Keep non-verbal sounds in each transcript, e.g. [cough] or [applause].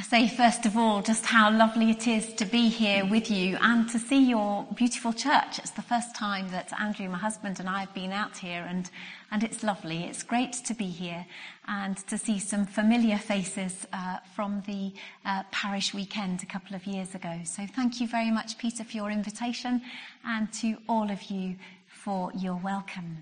I say, first of all, just how lovely it is to be here with you and to see your beautiful church. It's the first time that Andrew, my husband, and I have been out here, and, and it's lovely. It's great to be here and to see some familiar faces uh, from the uh, parish weekend a couple of years ago. So thank you very much, Peter, for your invitation, and to all of you for your welcome.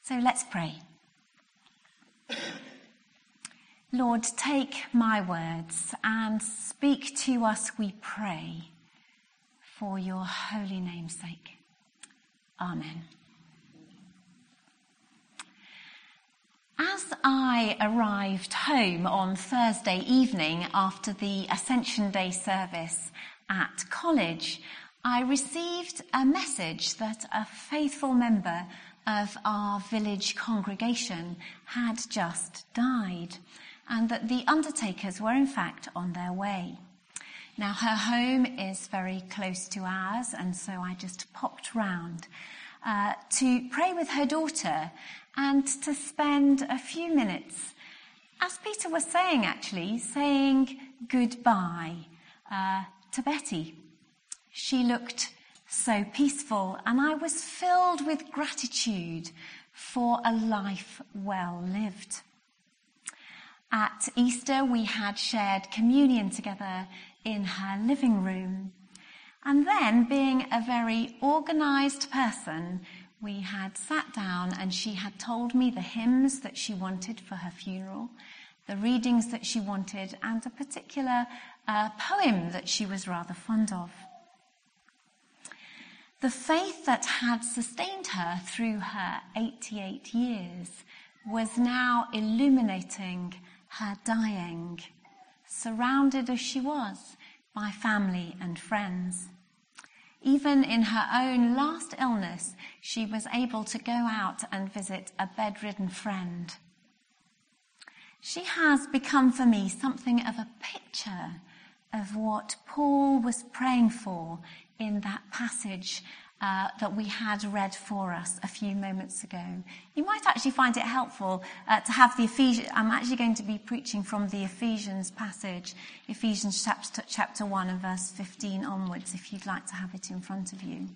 So let's pray. Lord, take my words and speak to us, we pray, for your holy name's sake. Amen. As I arrived home on Thursday evening after the Ascension Day service at college, I received a message that a faithful member of our village congregation had just died and that the undertakers were in fact on their way. Now her home is very close to ours and so I just popped round uh, to pray with her daughter and to spend a few minutes, as Peter was saying actually, saying goodbye uh, to Betty. She looked so peaceful and I was filled with gratitude for a life well lived. At Easter, we had shared communion together in her living room. And then, being a very organized person, we had sat down and she had told me the hymns that she wanted for her funeral, the readings that she wanted, and a particular uh, poem that she was rather fond of. The faith that had sustained her through her 88 years was now illuminating her dying, surrounded as she was by family and friends. Even in her own last illness, she was able to go out and visit a bedridden friend. She has become for me something of a picture of what Paul was praying for in that passage uh, that we had read for us a few moments ago. You might actually find it helpful uh, to have the Ephesians. I'm actually going to be preaching from the Ephesians passage, Ephesians chapter, chapter 1 and verse 15 onwards, if you'd like to have it in front of you.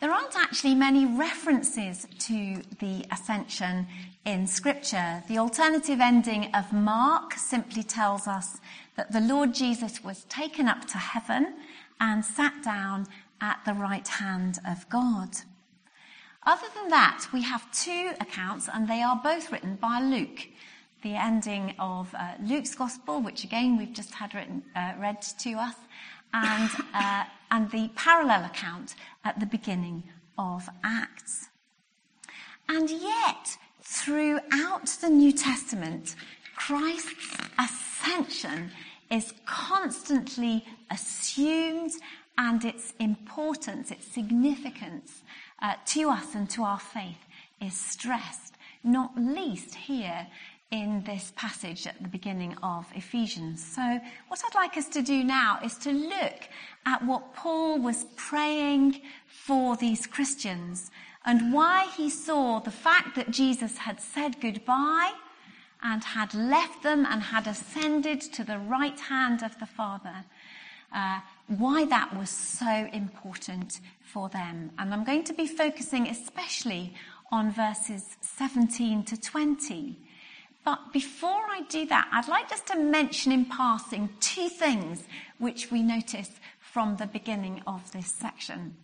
There aren't actually many references to the ascension in scripture. The alternative ending of Mark simply tells us that the Lord Jesus was taken up to heaven and sat down at the right hand of God. Other than that, we have two accounts, and they are both written by Luke. The ending of uh, Luke's Gospel, which again we've just had written, uh, read to us, and, uh, and the parallel account at the beginning of Acts. And yet, throughout the New Testament, Christ's ascension is constantly assumed and its importance, its significance uh, to us and to our faith is stressed, not least here in this passage at the beginning of Ephesians. So, what I'd like us to do now is to look at what Paul was praying for these Christians and why he saw the fact that Jesus had said goodbye and had left them and had ascended to the right hand of the Father. Uh, why that was so important for them. And I'm going to be focusing especially on verses 17 to 20. But before I do that, I'd like just to mention in passing two things which we notice from the beginning of this section.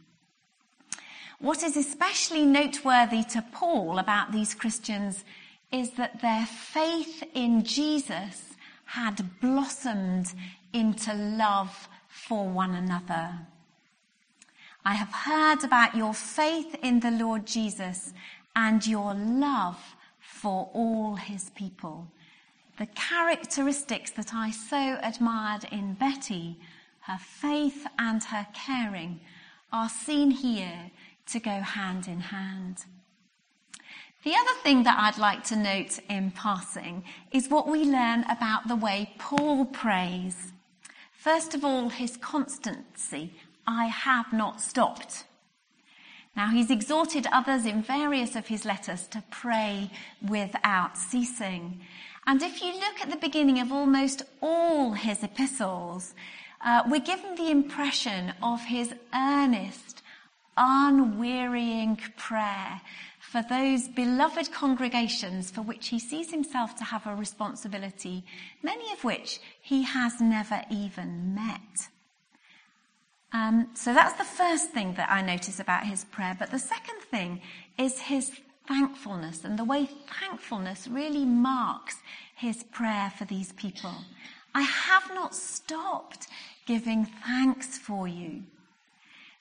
What is especially noteworthy to Paul about these Christians is that their faith in Jesus had blossomed into love for one another. I have heard about your faith in the Lord Jesus and your love for all his people. The characteristics that I so admired in Betty, her faith and her caring, are seen here to go hand in hand. The other thing that I'd like to note in passing is what we learn about the way Paul prays. First of all, his constancy. I have not stopped. Now, he's exhorted others in various of his letters to pray without ceasing. And if you look at the beginning of almost all his epistles, uh, we're given the impression of his earnest, unwearying prayer for those beloved congregations for which he sees himself to have a responsibility, many of which he has never even met. Um, so that's the first thing that I notice about his prayer. But the second thing is his thankfulness and the way thankfulness really marks his prayer for these people. I have not stopped giving thanks for you.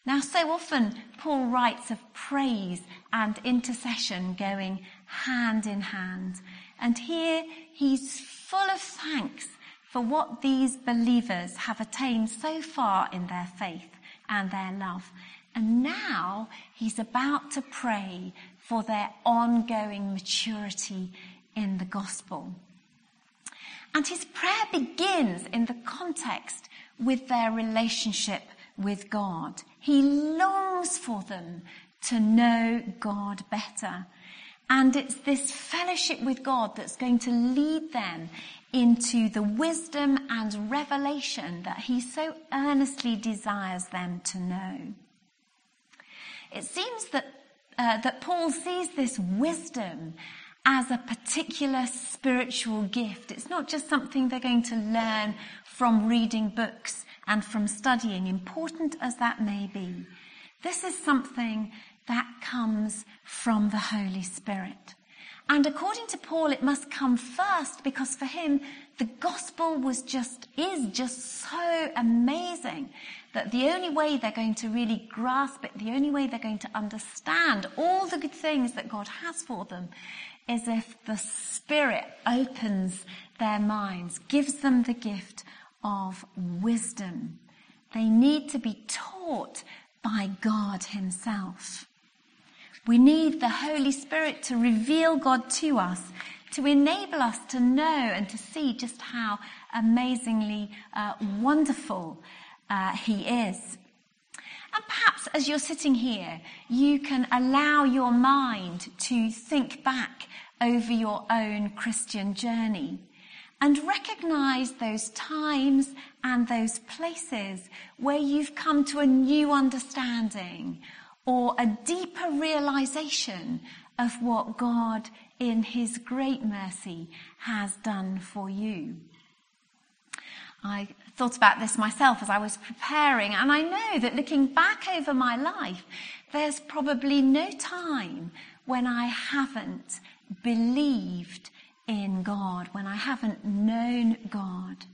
Now, so often Paul writes of praise and intercession going hand in hand. And here he's full of thanks for what these believers have attained so far in their faith and their love. And now he's about to pray for their ongoing maturity in the gospel. And his prayer begins in the context with their relationship with God. He longs for them to know God better. And it's this fellowship with God that's going to lead them into the wisdom and revelation that he so earnestly desires them to know. It seems that, uh, that Paul sees this wisdom as a particular spiritual gift. It's not just something they're going to learn from reading books and from studying, important as that may be. This is something that comes from the Holy Spirit. And according to Paul, it must come first because for him, the gospel was just, is just so amazing that the only way they're going to really grasp it, the only way they're going to understand all the good things that God has for them is if the Spirit opens their minds, gives them the gift of wisdom. They need to be taught by God Himself. We need the Holy Spirit to reveal God to us, to enable us to know and to see just how amazingly uh, wonderful uh, He is. And perhaps as you're sitting here, you can allow your mind to think back over your own Christian journey and recognize those times and those places where you've come to a new understanding or a deeper realization of what God in his great mercy has done for you. I thought about this myself as I was preparing, and I know that looking back over my life, there's probably no time when I haven't believed in God, when I haven't known God.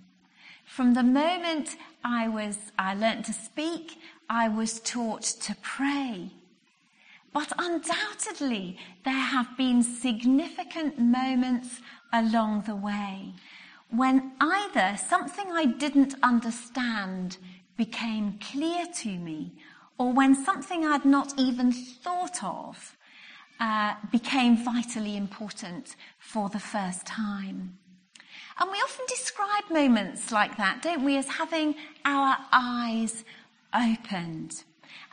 From the moment I was, I learnt to speak, I was taught to pray. But undoubtedly, there have been significant moments along the way when either something I didn't understand became clear to me, or when something I'd not even thought of uh, became vitally important for the first time. And we often describe moments like that, don't we, as having our eyes opened.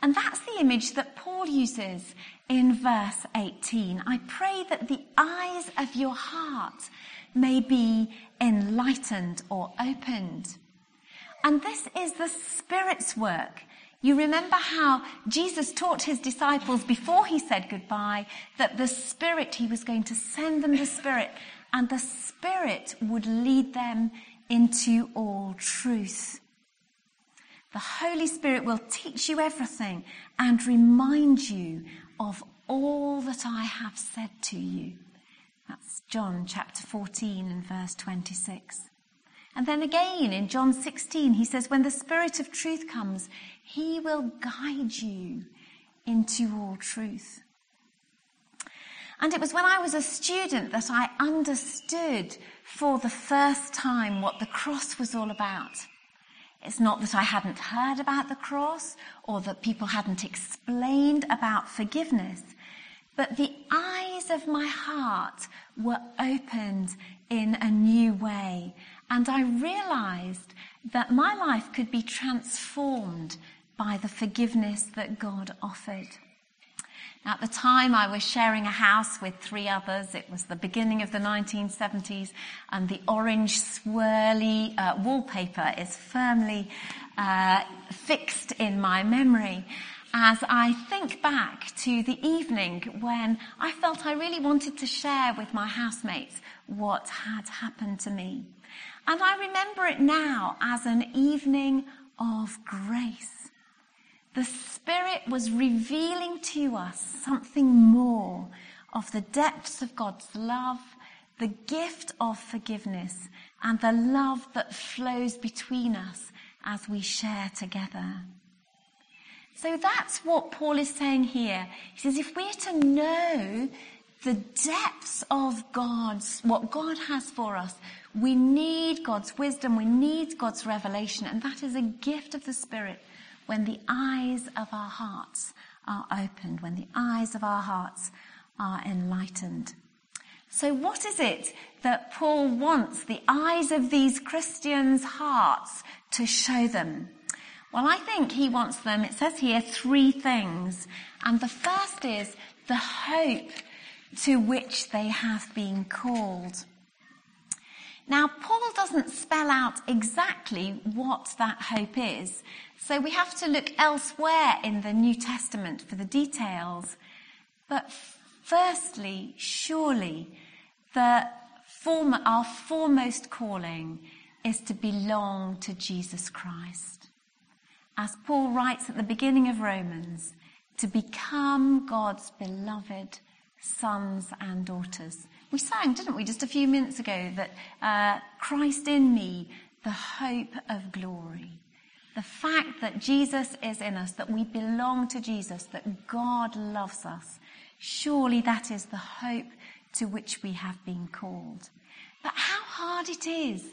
And that's the image that Paul uses in verse 18. I pray that the eyes of your heart may be enlightened or opened. And this is the Spirit's work you remember how Jesus taught his disciples before he said goodbye that the Spirit, he was going to send them the Spirit, and the Spirit would lead them into all truth. The Holy Spirit will teach you everything and remind you of all that I have said to you. That's John chapter 14 and verse 26. And then again in John 16, he says, When the Spirit of truth comes, he will guide you into all truth. And it was when I was a student that I understood for the first time what the cross was all about. It's not that I hadn't heard about the cross or that people hadn't explained about forgiveness, but the eyes of my heart were opened in a new way. And I realized that my life could be transformed by the forgiveness that God offered. At the time, I was sharing a house with three others. It was the beginning of the 1970s, and the orange swirly uh, wallpaper is firmly uh, fixed in my memory as I think back to the evening when I felt I really wanted to share with my housemates what had happened to me. And I remember it now as an evening of grace. The Spirit was revealing to us something more of the depths of God's love, the gift of forgiveness, and the love that flows between us as we share together. So that's what Paul is saying here. He says, if we're to know the depths of God's, what God has for us, we need God's wisdom, we need God's revelation, and that is a gift of the Spirit when the eyes of our hearts are opened, when the eyes of our hearts are enlightened. So what is it that Paul wants the eyes of these Christians' hearts to show them? Well, I think he wants them, it says here, three things. And the first is the hope to which they have been called. Now, Paul doesn't spell out exactly what that hope is, so we have to look elsewhere in the New Testament for the details. But firstly, surely, the form, our foremost calling is to belong to Jesus Christ as Paul writes at the beginning of Romans, to become God's beloved sons and daughters. We sang, didn't we, just a few minutes ago, that uh, Christ in me, the hope of glory. The fact that Jesus is in us, that we belong to Jesus, that God loves us. Surely that is the hope to which we have been called. But how hard it is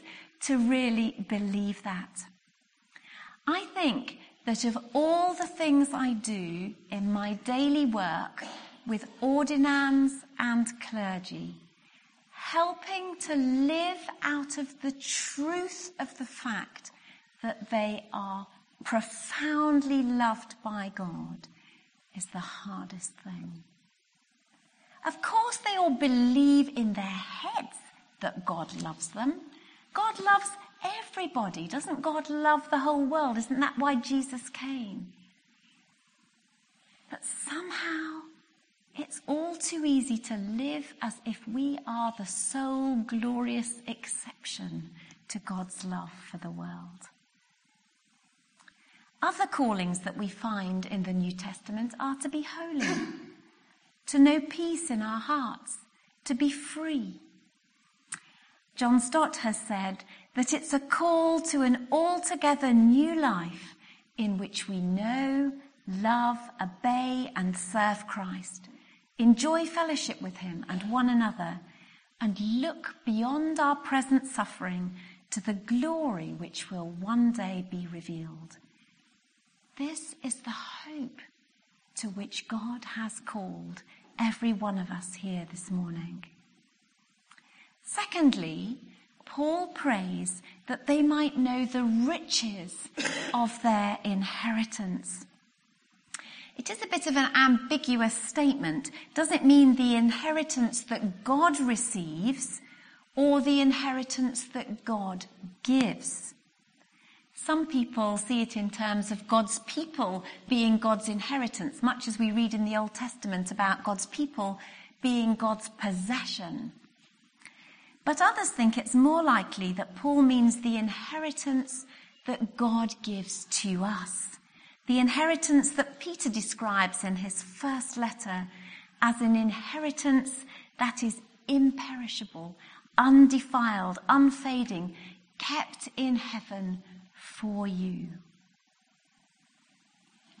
to really believe that. I think that of all the things I do in my daily work with ordinands and clergy, helping to live out of the truth of the fact that they are profoundly loved by God is the hardest thing. Of course, they all believe in their heads that God loves them. God loves everybody. Doesn't God love the whole world? Isn't that why Jesus came? But somehow it's all too easy to live as if we are the sole glorious exception to God's love for the world. Other callings that we find in the New Testament are to be holy, [coughs] to know peace in our hearts, to be free. John Stott has said, that it's a call to an altogether new life in which we know, love, obey, and serve Christ, enjoy fellowship with Him and one another, and look beyond our present suffering to the glory which will one day be revealed. This is the hope to which God has called every one of us here this morning. Secondly, Paul prays that they might know the riches of their inheritance. It is a bit of an ambiguous statement. Does it mean the inheritance that God receives or the inheritance that God gives? Some people see it in terms of God's people being God's inheritance, much as we read in the Old Testament about God's people being God's possession. But others think it's more likely that Paul means the inheritance that God gives to us. The inheritance that Peter describes in his first letter as an inheritance that is imperishable, undefiled, unfading, kept in heaven for you.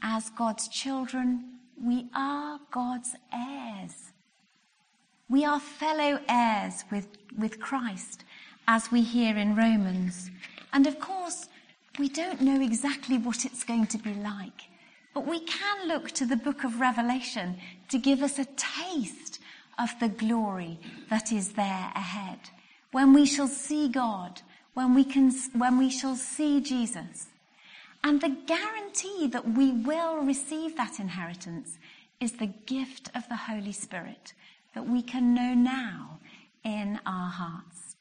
As God's children, we are God's heirs. We are fellow heirs with, with Christ, as we hear in Romans. And of course, we don't know exactly what it's going to be like. But we can look to the book of Revelation to give us a taste of the glory that is there ahead. When we shall see God, when we can, when we shall see Jesus. And the guarantee that we will receive that inheritance is the gift of the Holy Spirit that we can know now in our hearts.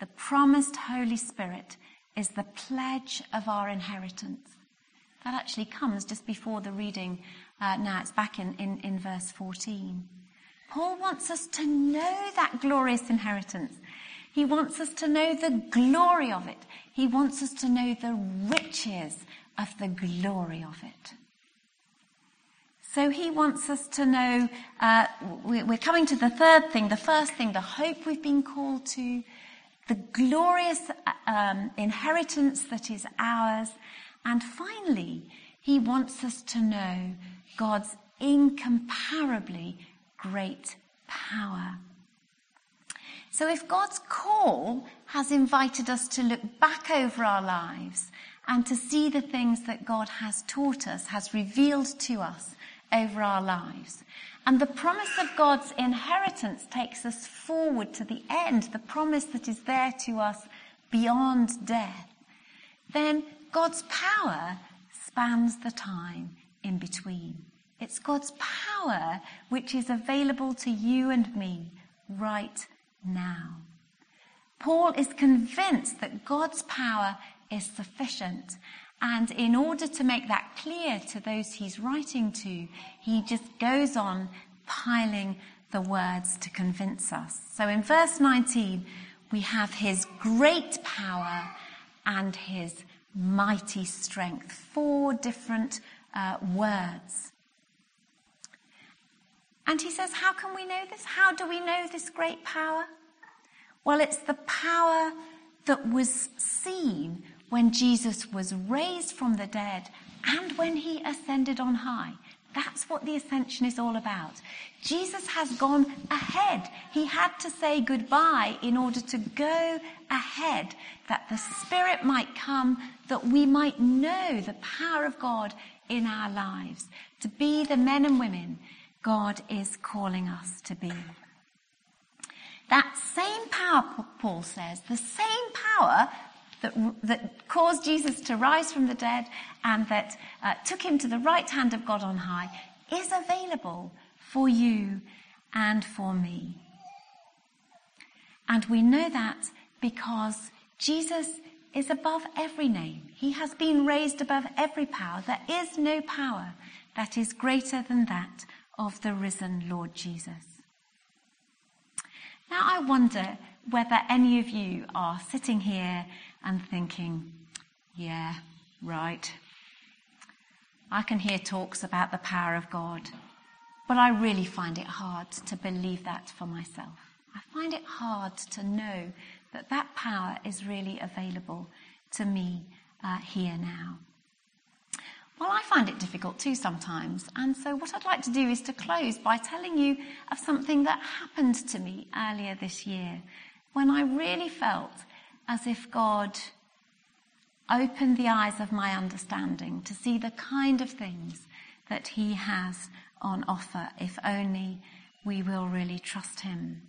The promised Holy Spirit is the pledge of our inheritance. That actually comes just before the reading. Uh, now it's back in, in, in verse 14. Paul wants us to know that glorious inheritance. He wants us to know the glory of it. He wants us to know the riches of the glory of it. So he wants us to know, uh, we're coming to the third thing, the first thing, the hope we've been called to, the glorious um, inheritance that is ours, and finally, he wants us to know God's incomparably great power. So if God's call has invited us to look back over our lives and to see the things that God has taught us, has revealed to us over our lives, and the promise of God's inheritance takes us forward to the end, the promise that is there to us beyond death, then God's power spans the time in between. It's God's power which is available to you and me right now. Paul is convinced that God's power is sufficient. And in order to make that clear to those he's writing to, he just goes on piling the words to convince us. So in verse 19, we have his great power and his mighty strength. Four different uh, words. And he says, How can we know this? How do we know this great power? Well, it's the power that was seen when Jesus was raised from the dead and when he ascended on high. That's what the ascension is all about. Jesus has gone ahead. He had to say goodbye in order to go ahead, that the Spirit might come, that we might know the power of God in our lives, to be the men and women God is calling us to be. That same power, Paul says, the same power that, that caused Jesus to rise from the dead and that uh, took him to the right hand of God on high is available for you and for me. And we know that because Jesus is above every name. He has been raised above every power. There is no power that is greater than that of the risen Lord Jesus. Now I wonder whether any of you are sitting here and thinking, yeah, right. I can hear talks about the power of God, but I really find it hard to believe that for myself. I find it hard to know that that power is really available to me uh, here now. Well, I find it difficult too sometimes, and so what I'd like to do is to close by telling you of something that happened to me earlier this year when I really felt as if God opened the eyes of my understanding to see the kind of things that He has on offer if only we will really trust Him.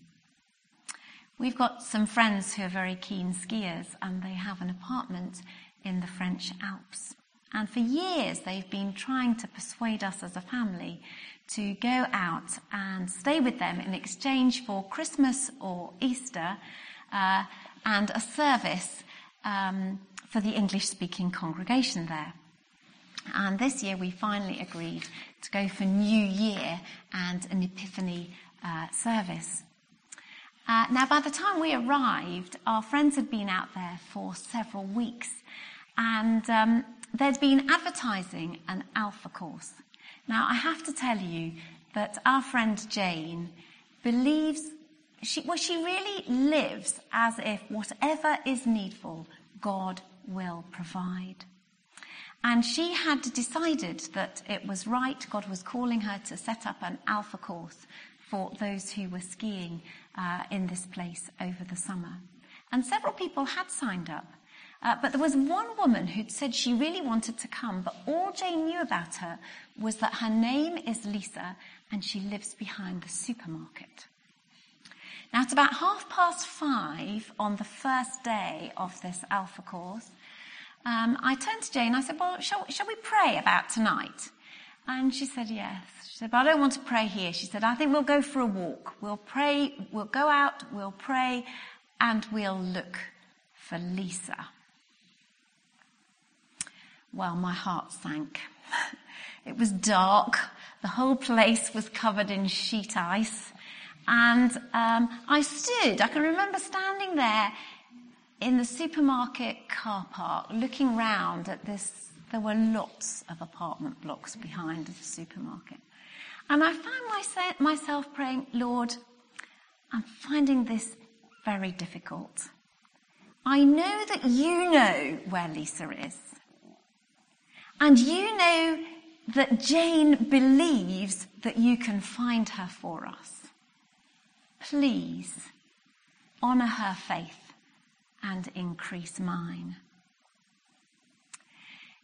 We've got some friends who are very keen skiers and they have an apartment in the French Alps. And for years they've been trying to persuade us as a family to go out and stay with them in exchange for Christmas or Easter uh, and a service um, for the English speaking congregation there. And this year we finally agreed to go for New Year and an Epiphany uh, service. Uh, now, by the time we arrived, our friends had been out there for several weeks, and um, there'd been advertising an Alpha course. Now, I have to tell you that our friend Jane believes she, well, she really lives as if whatever is needful, God will provide. And she had decided that it was right, God was calling her to set up an alpha course for those who were skiing uh, in this place over the summer. And several people had signed up. Uh, but there was one woman who'd said she really wanted to come, but all Jane knew about her was that her name is Lisa and she lives behind the supermarket. Now, it's about half past five on the first day of this Alpha course. Um, I turned to Jane. I said, Well, shall, shall we pray about tonight? And she said, yes. She said, but I don't want to pray here. She said, I think we'll go for a walk. We'll pray, we'll go out, we'll pray, and we'll look for Lisa. Well, my heart sank. [laughs] It was dark. The whole place was covered in sheet ice. And um, I stood, I can remember standing there in the supermarket car park looking round at this. There were lots of apartment blocks behind the supermarket. And I found myself praying, Lord, I'm finding this very difficult. I know that you know where Lisa is. And you know that Jane believes that you can find her for us. Please honour her faith and increase mine.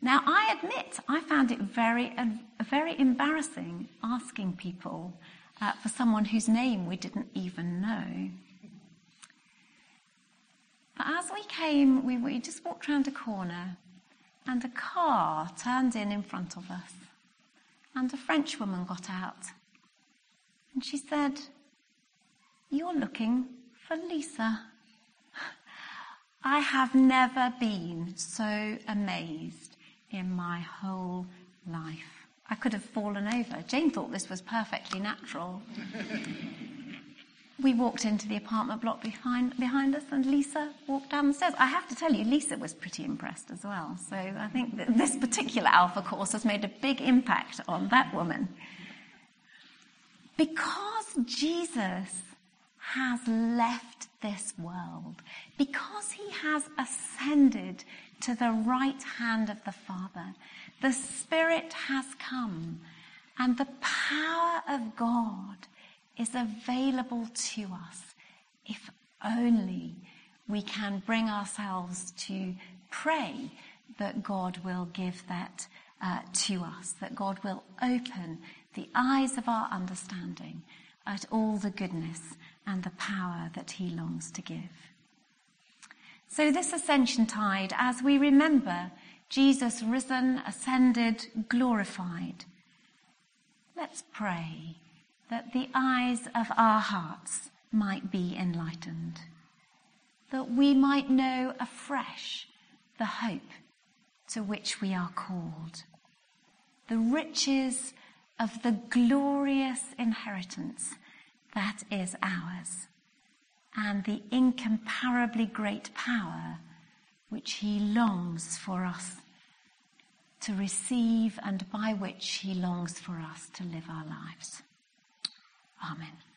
Now, I admit I found it very, uh, very embarrassing asking people uh, for someone whose name we didn't even know. But as we came, we, we just walked round a corner and a car turned in in front of us. And a French woman got out. And she said, You're looking for Lisa. I have never been so amazed in my whole life. I could have fallen over. Jane thought this was perfectly natural. we walked into the apartment block behind, behind us, and Lisa walked down the stairs. I have to tell you, Lisa was pretty impressed as well. So I think that this particular Alpha course has made a big impact on that woman. Because Jesus has left this world, because he has ascended to the right hand of the Father, the Spirit has come, and the power of God is available to us if only we can bring ourselves to pray that God will give that uh, to us, that God will open the eyes of our understanding at all the goodness and the power that he longs to give. So this ascension tide, as we remember Jesus risen, ascended, glorified, let's pray that the eyes of our hearts might be enlightened, that we might know afresh the hope to which we are called, the riches of the glorious inheritance that is ours, and the incomparably great power which he longs for us to receive and by which he longs for us to live our lives. Amen.